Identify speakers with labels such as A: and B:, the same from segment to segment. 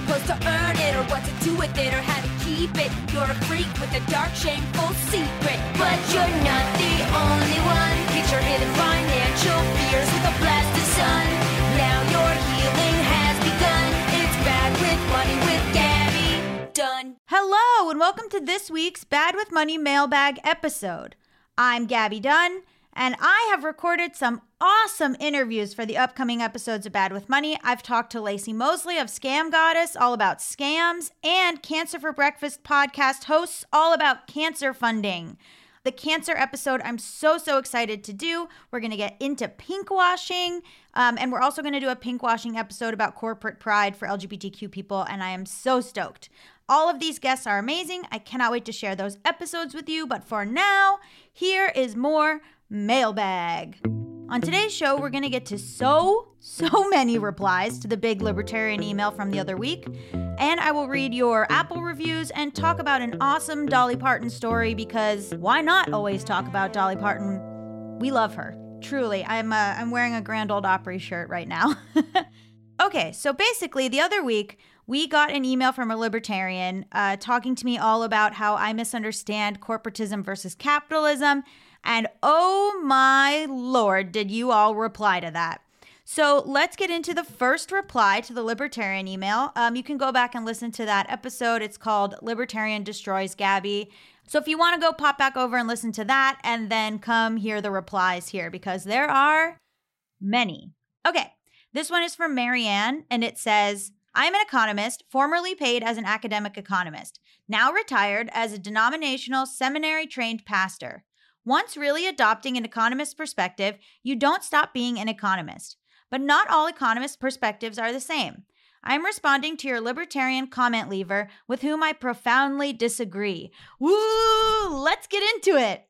A: supposed to earn it, or what to do with it, or how to keep it. You're a freak with a dark, shameful secret. But you're not the only one. Get your hidden financial fears with a blast of sun. Now your healing has begun. It's bad with money with Gaby. Done.
B: Hello, and welcome to this week's Bad with Money mailbag episode. I'm Gaby Dunn, and I have recorded some awesome interviews for the upcoming episodes of Bad with Money. I've talked to Laci Mosley of Scam Goddess, all about scams, and Cancer for Breakfast podcast hosts, all about cancer funding. The cancer episode, I'm so, so excited to do. We're going to get into pink washing, um, and we're also going to do a pink washing episode about corporate pride for LGBTQ people, and I am so stoked. All of these guests are amazing. I cannot wait to share those episodes with you. But for now, here is more mailbag. On today's show, we're going to get to so, so many replies to the big libertarian email from the other week. And I will read your Apple reviews and talk about an awesome Dolly Parton story because why not always talk about Dolly Parton? We love her. Truly. I'm, uh, I'm wearing a Grand Ole Opry shirt right now. okay, so basically, the other week, we got an email from a libertarian uh, talking to me all about how I misunderstand corporatism versus capitalism. And oh my lord, did you all reply to that? So let's get into the first reply to the libertarian email. Um, you can go back and listen to that episode. It's called Libertarian Destroys Gaby. So if you want to go pop back over and listen to that and then come hear the replies here because there are many. Okay, this one is from Marianne and it says, I'm an economist, formerly paid as an academic economist, now retired as a denominational seminary trained pastor. Once really adopting an economist perspective, you don't stop being an economist. But not all economist perspectives are the same. I'm responding to your libertarian comment lever with whom I profoundly disagree. Woo! Let's get into it.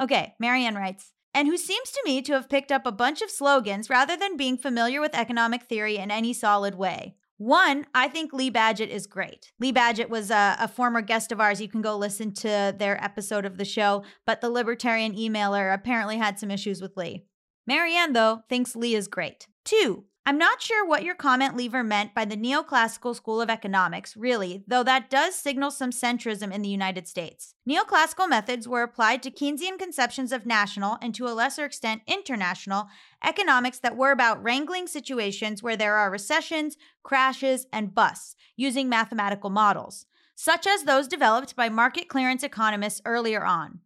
B: Okay, Marianne writes, and who seems to me to have picked up a bunch of slogans rather than being familiar with economic theory in any solid way. One, I think Lee Badgett is great. Lee Badgett was a, a, former guest of ours. You can go listen to their episode of the show, but the libertarian emailer apparently had some issues with Lee. Marianne, though, thinks Lee is great. Two, I'm not sure what your comment lever meant by the neoclassical school of economics, really, though that does signal some centrism in the United States. Neoclassical methods were applied to Keynesian conceptions of national, and to a lesser extent international, economics that were about wrangling situations where there are recessions, crashes, and busts, using mathematical models, such as those developed by market clearance economists earlier on.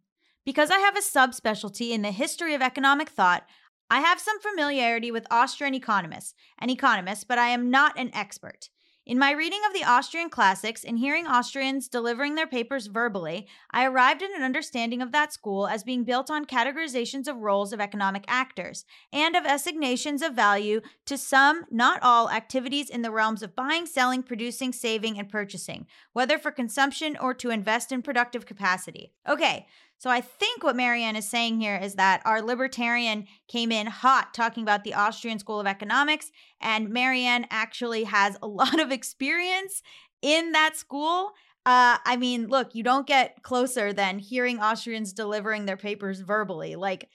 B: Because I have a subspecialty in the history of economic thought, I have some familiarity with Austrian economists and economists, but I am not an expert. In my reading of the Austrian classics and hearing Austrians delivering their papers verbally, I arrived at an understanding of that school as being built on categorizations of roles of economic actors and of assignations of value to some, not all, activities in the realms of buying, selling, producing, saving, and purchasing, whether for consumption or to invest in productive capacity. Okay, so I think what Marianne is saying here is that our libertarian came in hot talking about the Austrian School of Economics, and Marianne actually has a lot of experience in that school. Uh, I mean, look, you don't get closer than hearing Austrians delivering their papers verbally. Like,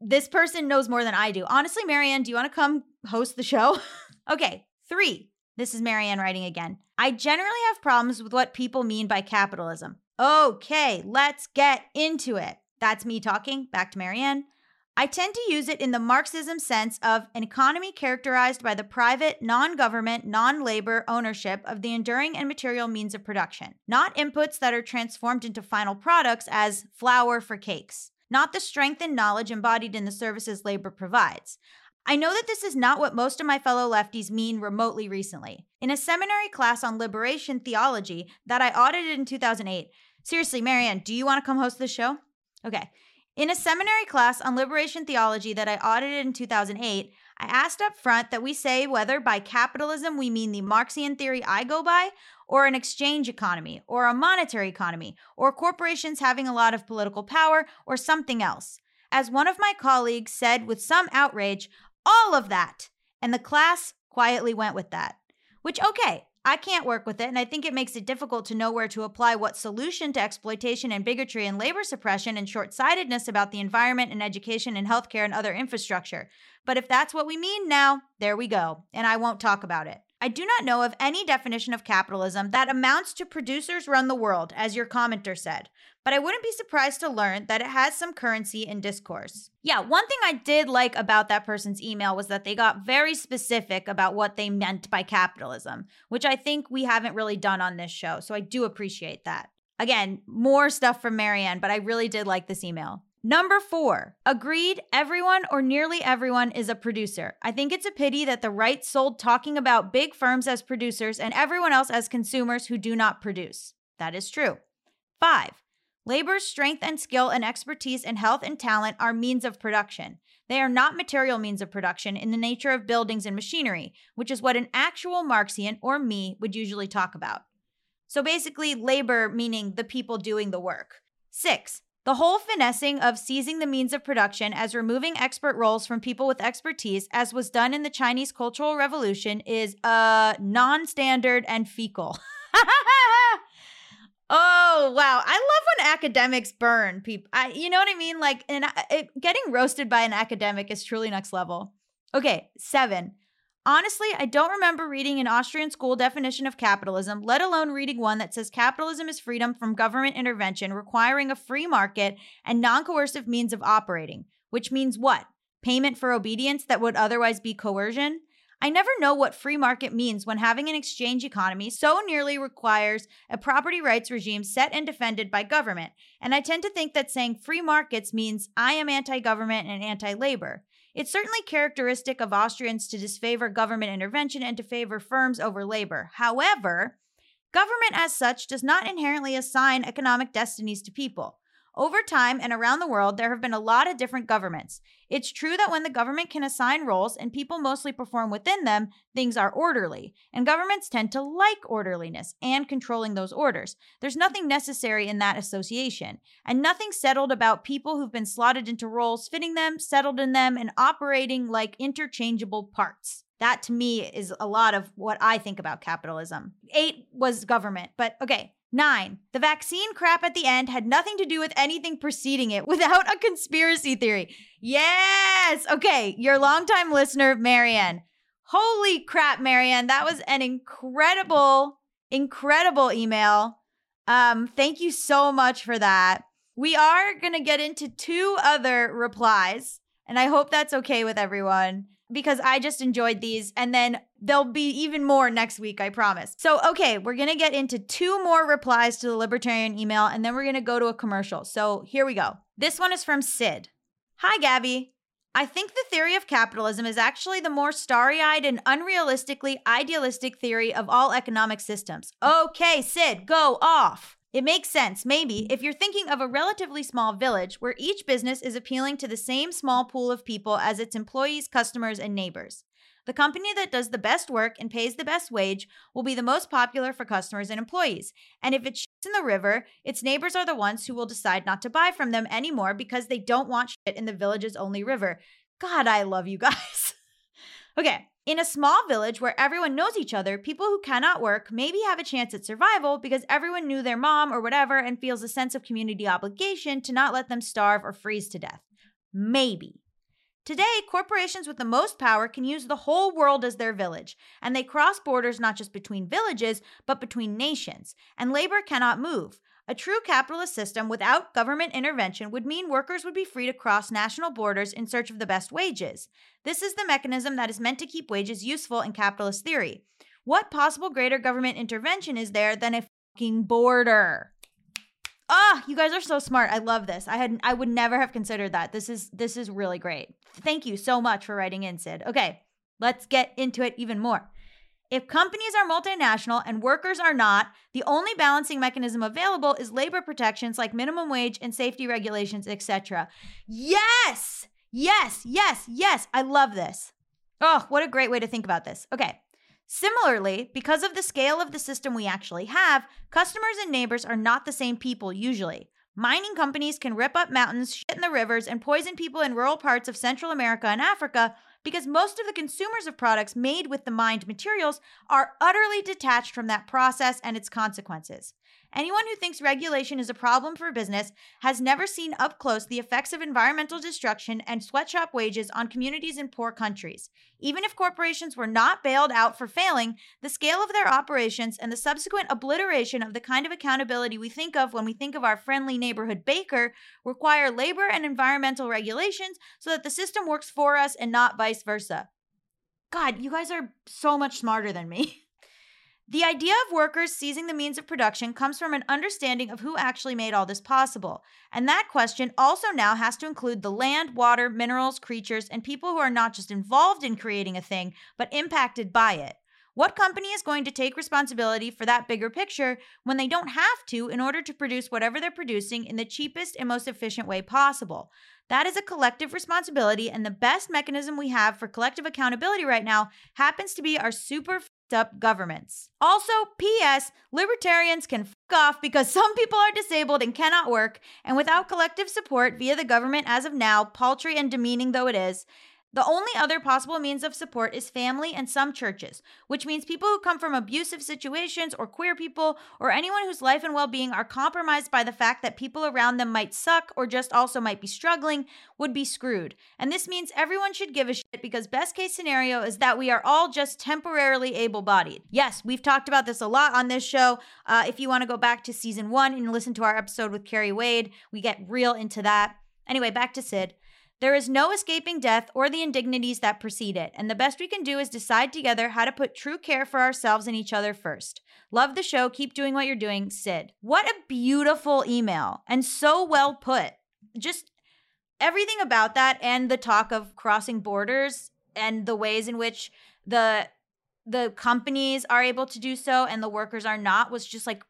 B: this person knows more than I do. Honestly, Marianne, do you want to come host the show? okay, three. This is Marianne writing again. I generally have problems with what people mean by capitalism. Okay, let's get into it. That's me talking. Back to Marianne. I tend to use it in the Marxism sense of an economy characterized by the private, non government, non labor ownership of the enduring and material means of production, not inputs that are transformed into final products as flour for cakes, not the strength and knowledge embodied in the services labor provides. I know that this is not what most of my fellow lefties mean remotely recently. In a seminary class on liberation theology that I audited in 2008, seriously, Marianne, do you want to come host this show? Okay. In a seminary class on liberation theology that I audited in 2008, I asked up front that we say whether by capitalism we mean the Marxian theory I go by, or an exchange economy, or a monetary economy, or corporations having a lot of political power, or something else. As one of my colleagues said with some outrage, all of that. And the class quietly went with that. Which, okay, I can't work with it, and I think it makes it difficult to know where to apply what solution to exploitation and bigotry and labor suppression and short sightedness about the environment and education and healthcare and other infrastructure. But if that's what we mean now, there we go, and I won't talk about it. I do not know of any definition of capitalism that amounts to producers run the world, as your commenter said, but I wouldn't be surprised to learn that it has some currency in discourse. Yeah, one thing I did like about that person's email was that they got very specific about what they meant by capitalism, which I think we haven't really done on this show, so I do appreciate that. Again, more stuff from Marianne, but I really did like this email. Number four, agreed, everyone or nearly everyone is a producer. I think it's a pity that the right sold talking about big firms as producers and everyone else as consumers who do not produce. That is true. Five, labor's strength and skill and expertise and health and talent are means of production. They are not material means of production in the nature of buildings and machinery, which is what an actual Marxian or me would usually talk about. So basically, labor meaning the people doing the work. Six, the whole finessing of seizing the means of production as removing expert roles from people with expertise, as was done in the Chinese Cultural Revolution, is uh, non standard and fecal. oh wow. I love when academics burn people I, you know what i mean? Like and getting roasted by an academic is truly next level. Okay seven Honestly, I don't remember reading an Austrian school definition of capitalism, let alone reading one that says capitalism is freedom from government intervention requiring a free market and non coercive means of operating. Which means what? Payment for obedience that would otherwise be coercion? I never know what free market means when having an exchange economy so nearly requires a property rights regime set and defended by government. And I tend to think that saying free markets means I am anti government and anti labor. It's certainly characteristic of Austrians to disfavor government intervention and to favor firms over labor. However, government as such does not inherently assign economic destinies to people. Over time and around the world, there have been a lot of different governments. It's true that when the government can assign roles and people mostly perform within them, things are orderly. And governments tend to like orderliness and controlling those orders. There's nothing necessary in that association, and nothing settled about people who've been slotted into roles, fitting them, settled in them, and operating like interchangeable parts. That to me is a lot of what I think about capitalism. Eight was government, but okay. Nine, the vaccine crap at the end had nothing to do with anything preceding it without a conspiracy theory. Yes! Okay, your longtime listener, Marianne. Holy crap, Marianne. That was an incredible, incredible email. Um, thank you so much for that. We are going to get into two other replies, and I hope that's okay with everyone because I just enjoyed these. And then there'll be even more next week, I promise. So, okay, we're going to get into two more replies to the libertarian email, and then we're going to go to a commercial. So, here we go. This one is from Sid. Hi, Gaby. I think the theory of capitalism is actually the more starry eyed and unrealistically idealistic theory of all economic systems. Okay, Sid, go off. It makes sense, maybe, if you're thinking of a relatively small village where each business is appealing to the same small pool of people as its employees, customers, and neighbors. The company that does the best work and pays the best wage will be the most popular for customers and employees. And if it shits in the river, its neighbors are the ones who will decide not to buy from them anymore because they don't want shit in the village's only river. God, I love you guys. okay, in a small village where everyone knows each other, people who cannot work maybe have a chance at survival because everyone knew their mom or whatever and feels a sense of community obligation to not let them starve or freeze to death. Maybe. Today, corporations with the most power can use the whole world as their village, and they cross borders not just between villages, but between nations, and labor cannot move. A true capitalist system without government intervention would mean workers would be free to cross national borders in search of the best wages. This is the mechanism that is meant to keep wages useful in capitalist theory. What possible greater government intervention is there than a fucking border? Ah, you guys are so smart. I love this. I had I would never have considered that. This is this is really great. Thank you so much for writing in, Sid. Okay, let's get into it even more. If companies are multinational and workers are not, the only balancing mechanism available is labor protections like minimum wage and safety regulations, etc. Yes! Yes, yes, yes. I love this. Oh, what a great way to think about this. Okay. Similarly, because of the scale of the system we actually have, customers and neighbors are not the same people usually. Mining companies can rip up mountains, shit in the rivers, and poison people in rural parts of Central America and Africa because most of the consumers of products made with the mined materials are utterly detached from that process and its consequences. Anyone who thinks regulation is a problem for business has never seen up close the effects of environmental destruction and sweatshop wages on communities in poor countries. Even if corporations were not bailed out for failing, the scale of their operations and the subsequent obliteration of the kind of accountability we think of when we think of our friendly neighborhood baker require labor and environmental regulations so that the system works for us and not vice versa. God, you guys are so much smarter than me. The idea of workers seizing the means of production comes from an understanding of who actually made all this possible. And that question also now has to include the land, water, minerals, creatures, and people who are not just involved in creating a thing, but impacted by it. What company is going to take responsibility for that bigger picture when they don't have to in order to produce whatever they're producing in the cheapest and most efficient way possible? That is a collective responsibility, and the best mechanism we have for collective accountability right now happens to be our super up governments. Also, P.S. Libertarians can f off because some people are disabled and cannot work, and without collective support via the government as of now, paltry and demeaning though it is, the only other possible means of support is family and some churches, which means people who come from abusive situations or queer people or anyone whose life and well being are compromised by the fact that people around them might suck or just also might be struggling would be screwed. And this means everyone should give a shit because best case scenario is that we are all just temporarily able bodied. Yes, we've talked about this a lot on this show. Uh, if you want to go back to season one and listen to our episode with Carrie Wade, we get real into that. Anyway, back to Sid. There is no escaping death or the indignities that precede it, and the best we can do is decide together how to put true care for ourselves and each other first. Love the show. Keep doing what you're doing, Sid. What a beautiful email and so well put. Just everything about that and the talk of crossing borders and the ways in which the the companies are able to do so and the workers are not was just like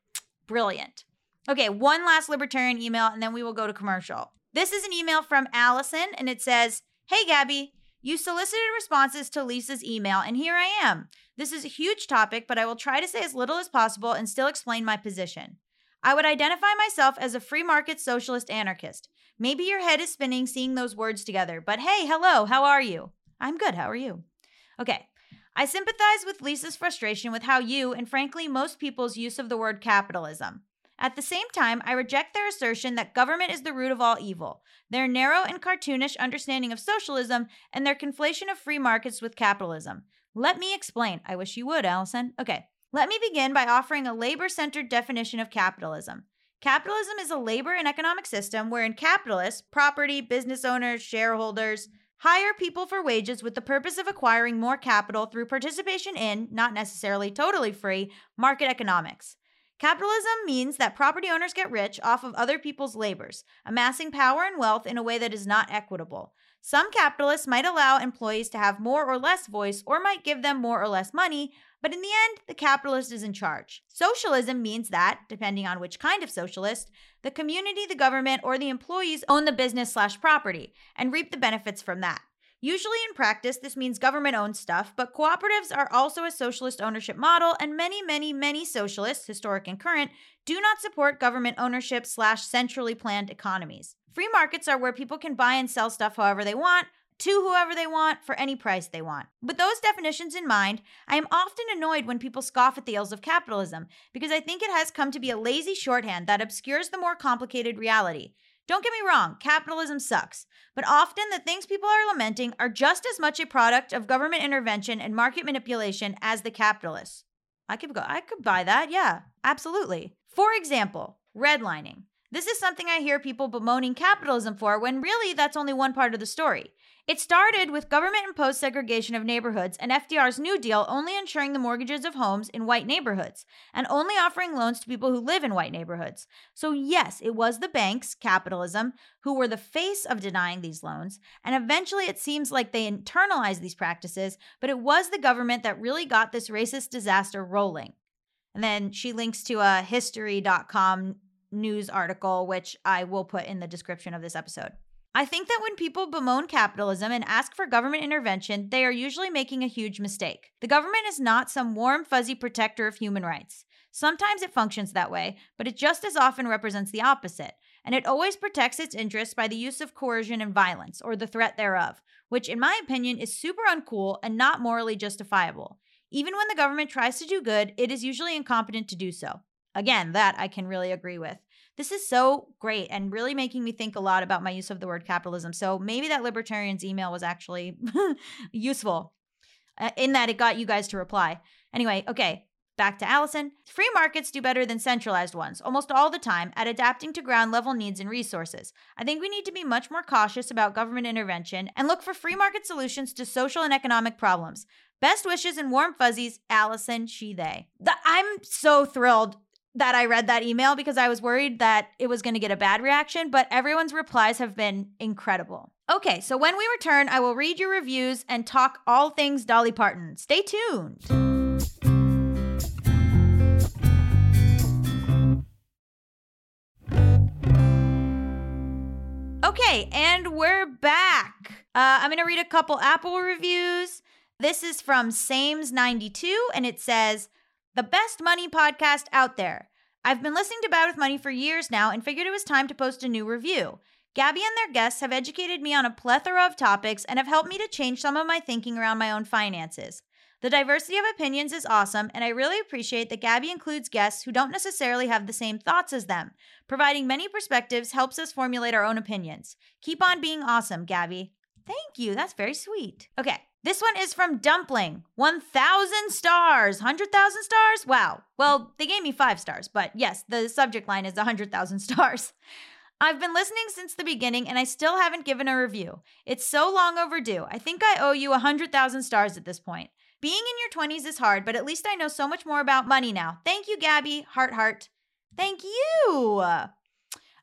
B: brilliant. Okay, one last libertarian email and then we will go to commercial. This is an email from Allison, and it says, Hey, Gaby, you solicited responses to Lisa's email, and here I am. This is a huge topic, but I will try to say as little as possible and still explain my position. I would identify myself as a free market socialist anarchist. Maybe your head is spinning seeing those words together, but hey, hello, how are you? I'm good, how are you? Okay. I sympathize with Lisa's frustration with how you, and frankly, most people's use of the word capitalism. At the same time, I reject their assertion that government is the root of all evil, their narrow and cartoonish understanding of socialism, and their conflation of free markets with capitalism. Let me explain. I wish you would, Allison. Okay. Let me begin by offering a labor centered definition of capitalism. Capitalism is a labor and economic system wherein capitalists, property, business owners, shareholders, hire people for wages with the purpose of acquiring more capital through participation in, not necessarily totally free, market economics. Capitalism means that property owners get rich off of other people's labors, amassing power and wealth in a way that is not equitable. Some capitalists might allow employees to have more or less voice or might give them more or less money, but in the end, the capitalist is in charge. Socialism means that, depending on which kind of socialist, the community, the government, or the employees own the business slash property and reap the benefits from that. Usually in practice, this means government owned stuff, but cooperatives are also a socialist ownership model, and many, many, many socialists, historic and current, do not support government ownership slash centrally planned economies. Free markets are where people can buy and sell stuff however they want, to whoever they want, for any price they want. With those definitions in mind, I am often annoyed when people scoff at the ills of capitalism, because I think it has come to be a lazy shorthand that obscures the more complicated reality. Don't get me wrong, capitalism sucks. But often the things people are lamenting are just as much a product of government intervention and market manipulation as the capitalists. I could go I could buy that. Yeah, absolutely. For example, redlining. This is something I hear people bemoaning capitalism for when really that's only one part of the story. It started with government imposed segregation of neighborhoods and FDR's New Deal only insuring the mortgages of homes in white neighborhoods and only offering loans to people who live in white neighborhoods. So, yes, it was the banks, capitalism, who were the face of denying these loans. And eventually it seems like they internalized these practices, but it was the government that really got this racist disaster rolling. And then she links to a history.com news article, which I will put in the description of this episode. I think that when people bemoan capitalism and ask for government intervention, they are usually making a huge mistake. The government is not some warm, fuzzy protector of human rights. Sometimes it functions that way, but it just as often represents the opposite, and it always protects its interests by the use of coercion and violence, or the threat thereof, which, in my opinion, is super uncool and not morally justifiable. Even when the government tries to do good, it is usually incompetent to do so. Again, that I can really agree with. This is so great and really making me think a lot about my use of the word capitalism. So maybe that libertarian's email was actually useful uh, in that it got you guys to reply. Anyway, okay, back to Allison. Free markets do better than centralized ones, almost all the time, at adapting to ground level needs and resources. I think we need to be much more cautious about government intervention and look for free market solutions to social and economic problems. Best wishes and warm fuzzies, Allison, she, they. The, I'm so thrilled that I read that email because I was worried that it was going to get a bad reaction, but everyone's replies have been incredible. Okay, so when we return, I will read your reviews and talk all things Dolly Parton. Stay tuned. Okay, and we're back. Uh, I'm going to read a couple Apple reviews. This is from Sames92, and it says, the best money podcast out there. I've been listening to Bad with Money for years now and figured it was time to post a new review. Gaby and their guests have educated me on a plethora of topics and have helped me to change some of my thinking around my own finances. The diversity of opinions is awesome, and I really appreciate that Gaby includes guests who don't necessarily have the same thoughts as them. Providing many perspectives helps us formulate our own opinions. Keep on being awesome, Gaby. Thank you. That's very sweet. Okay. This one is from Dumpling. 1,000 stars. 100,000 stars? Wow. Well, they gave me five stars, but yes, the subject line is 100,000 stars. I've been listening since the beginning and I still haven't given a review. It's so long overdue. I think I owe you 100,000 stars at this point. Being in your 20s is hard, but at least I know so much more about money now. Thank you, Gaby. Heart, heart. Thank you.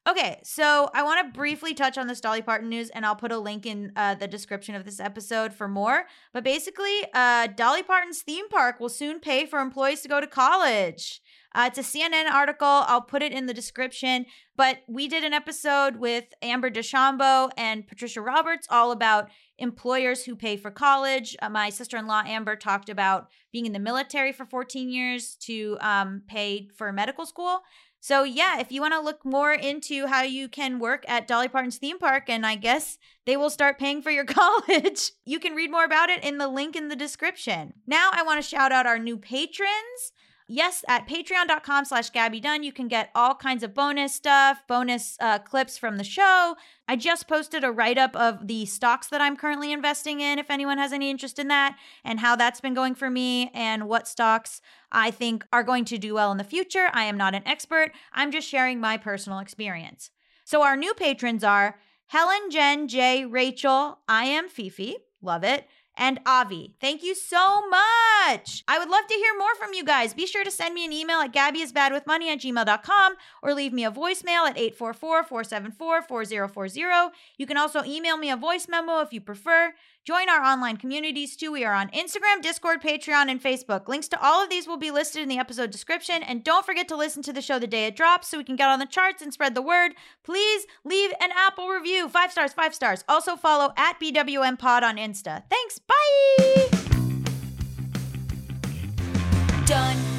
B: Okay, so I want to briefly touch on this Dolly Parton news, and I'll put a link in uh, the description of this episode for more. But basically, uh, Dolly Parton's theme park will soon pay for employees to go to college. Uh, it's a CNN article. I'll put it in the description. But we did an episode with Amber DeChambeau and Patricia Roberts all about employers who pay for college. Uh, my sister in law, Amber, talked about being in the military for 14 years to um, pay for medical school. So, yeah, if you want to look more into how you can work at Dolly Parton's theme park, and I guess they will start paying for your college, you can read more about it in the link in the description. Now, I want to shout out our new patrons. Yes, at patreon.com slash Gaby Dunn, you can get all kinds of bonus stuff, bonus uh, clips from the show. I just posted a write up of the stocks that I'm currently investing in, if anyone has any interest in that, and how that's been going for me, and what stocks I think are going to do well in the future. I am not an expert, I'm just sharing my personal experience. So, our new patrons are Helen, Jen, Jay, Rachel, I am Fifi, love it and Avi. Thank you so much. I would love to hear more from you guys. Be sure to send me an email at gabbyisbadwithmoney at gmail.com or leave me a voicemail at 844-474-4040. You can also email me a voice memo if you prefer. Join our online communities too. We are on Instagram, Discord, Patreon, and Facebook. Links to all of these will be listed in the episode description. And don't forget to listen to the show the day it drops so we can get on the charts and spread the word. Please leave an Apple review. Five stars, five stars. Also follow at BWM Pod on Insta. Thanks. Bye.
A: Done.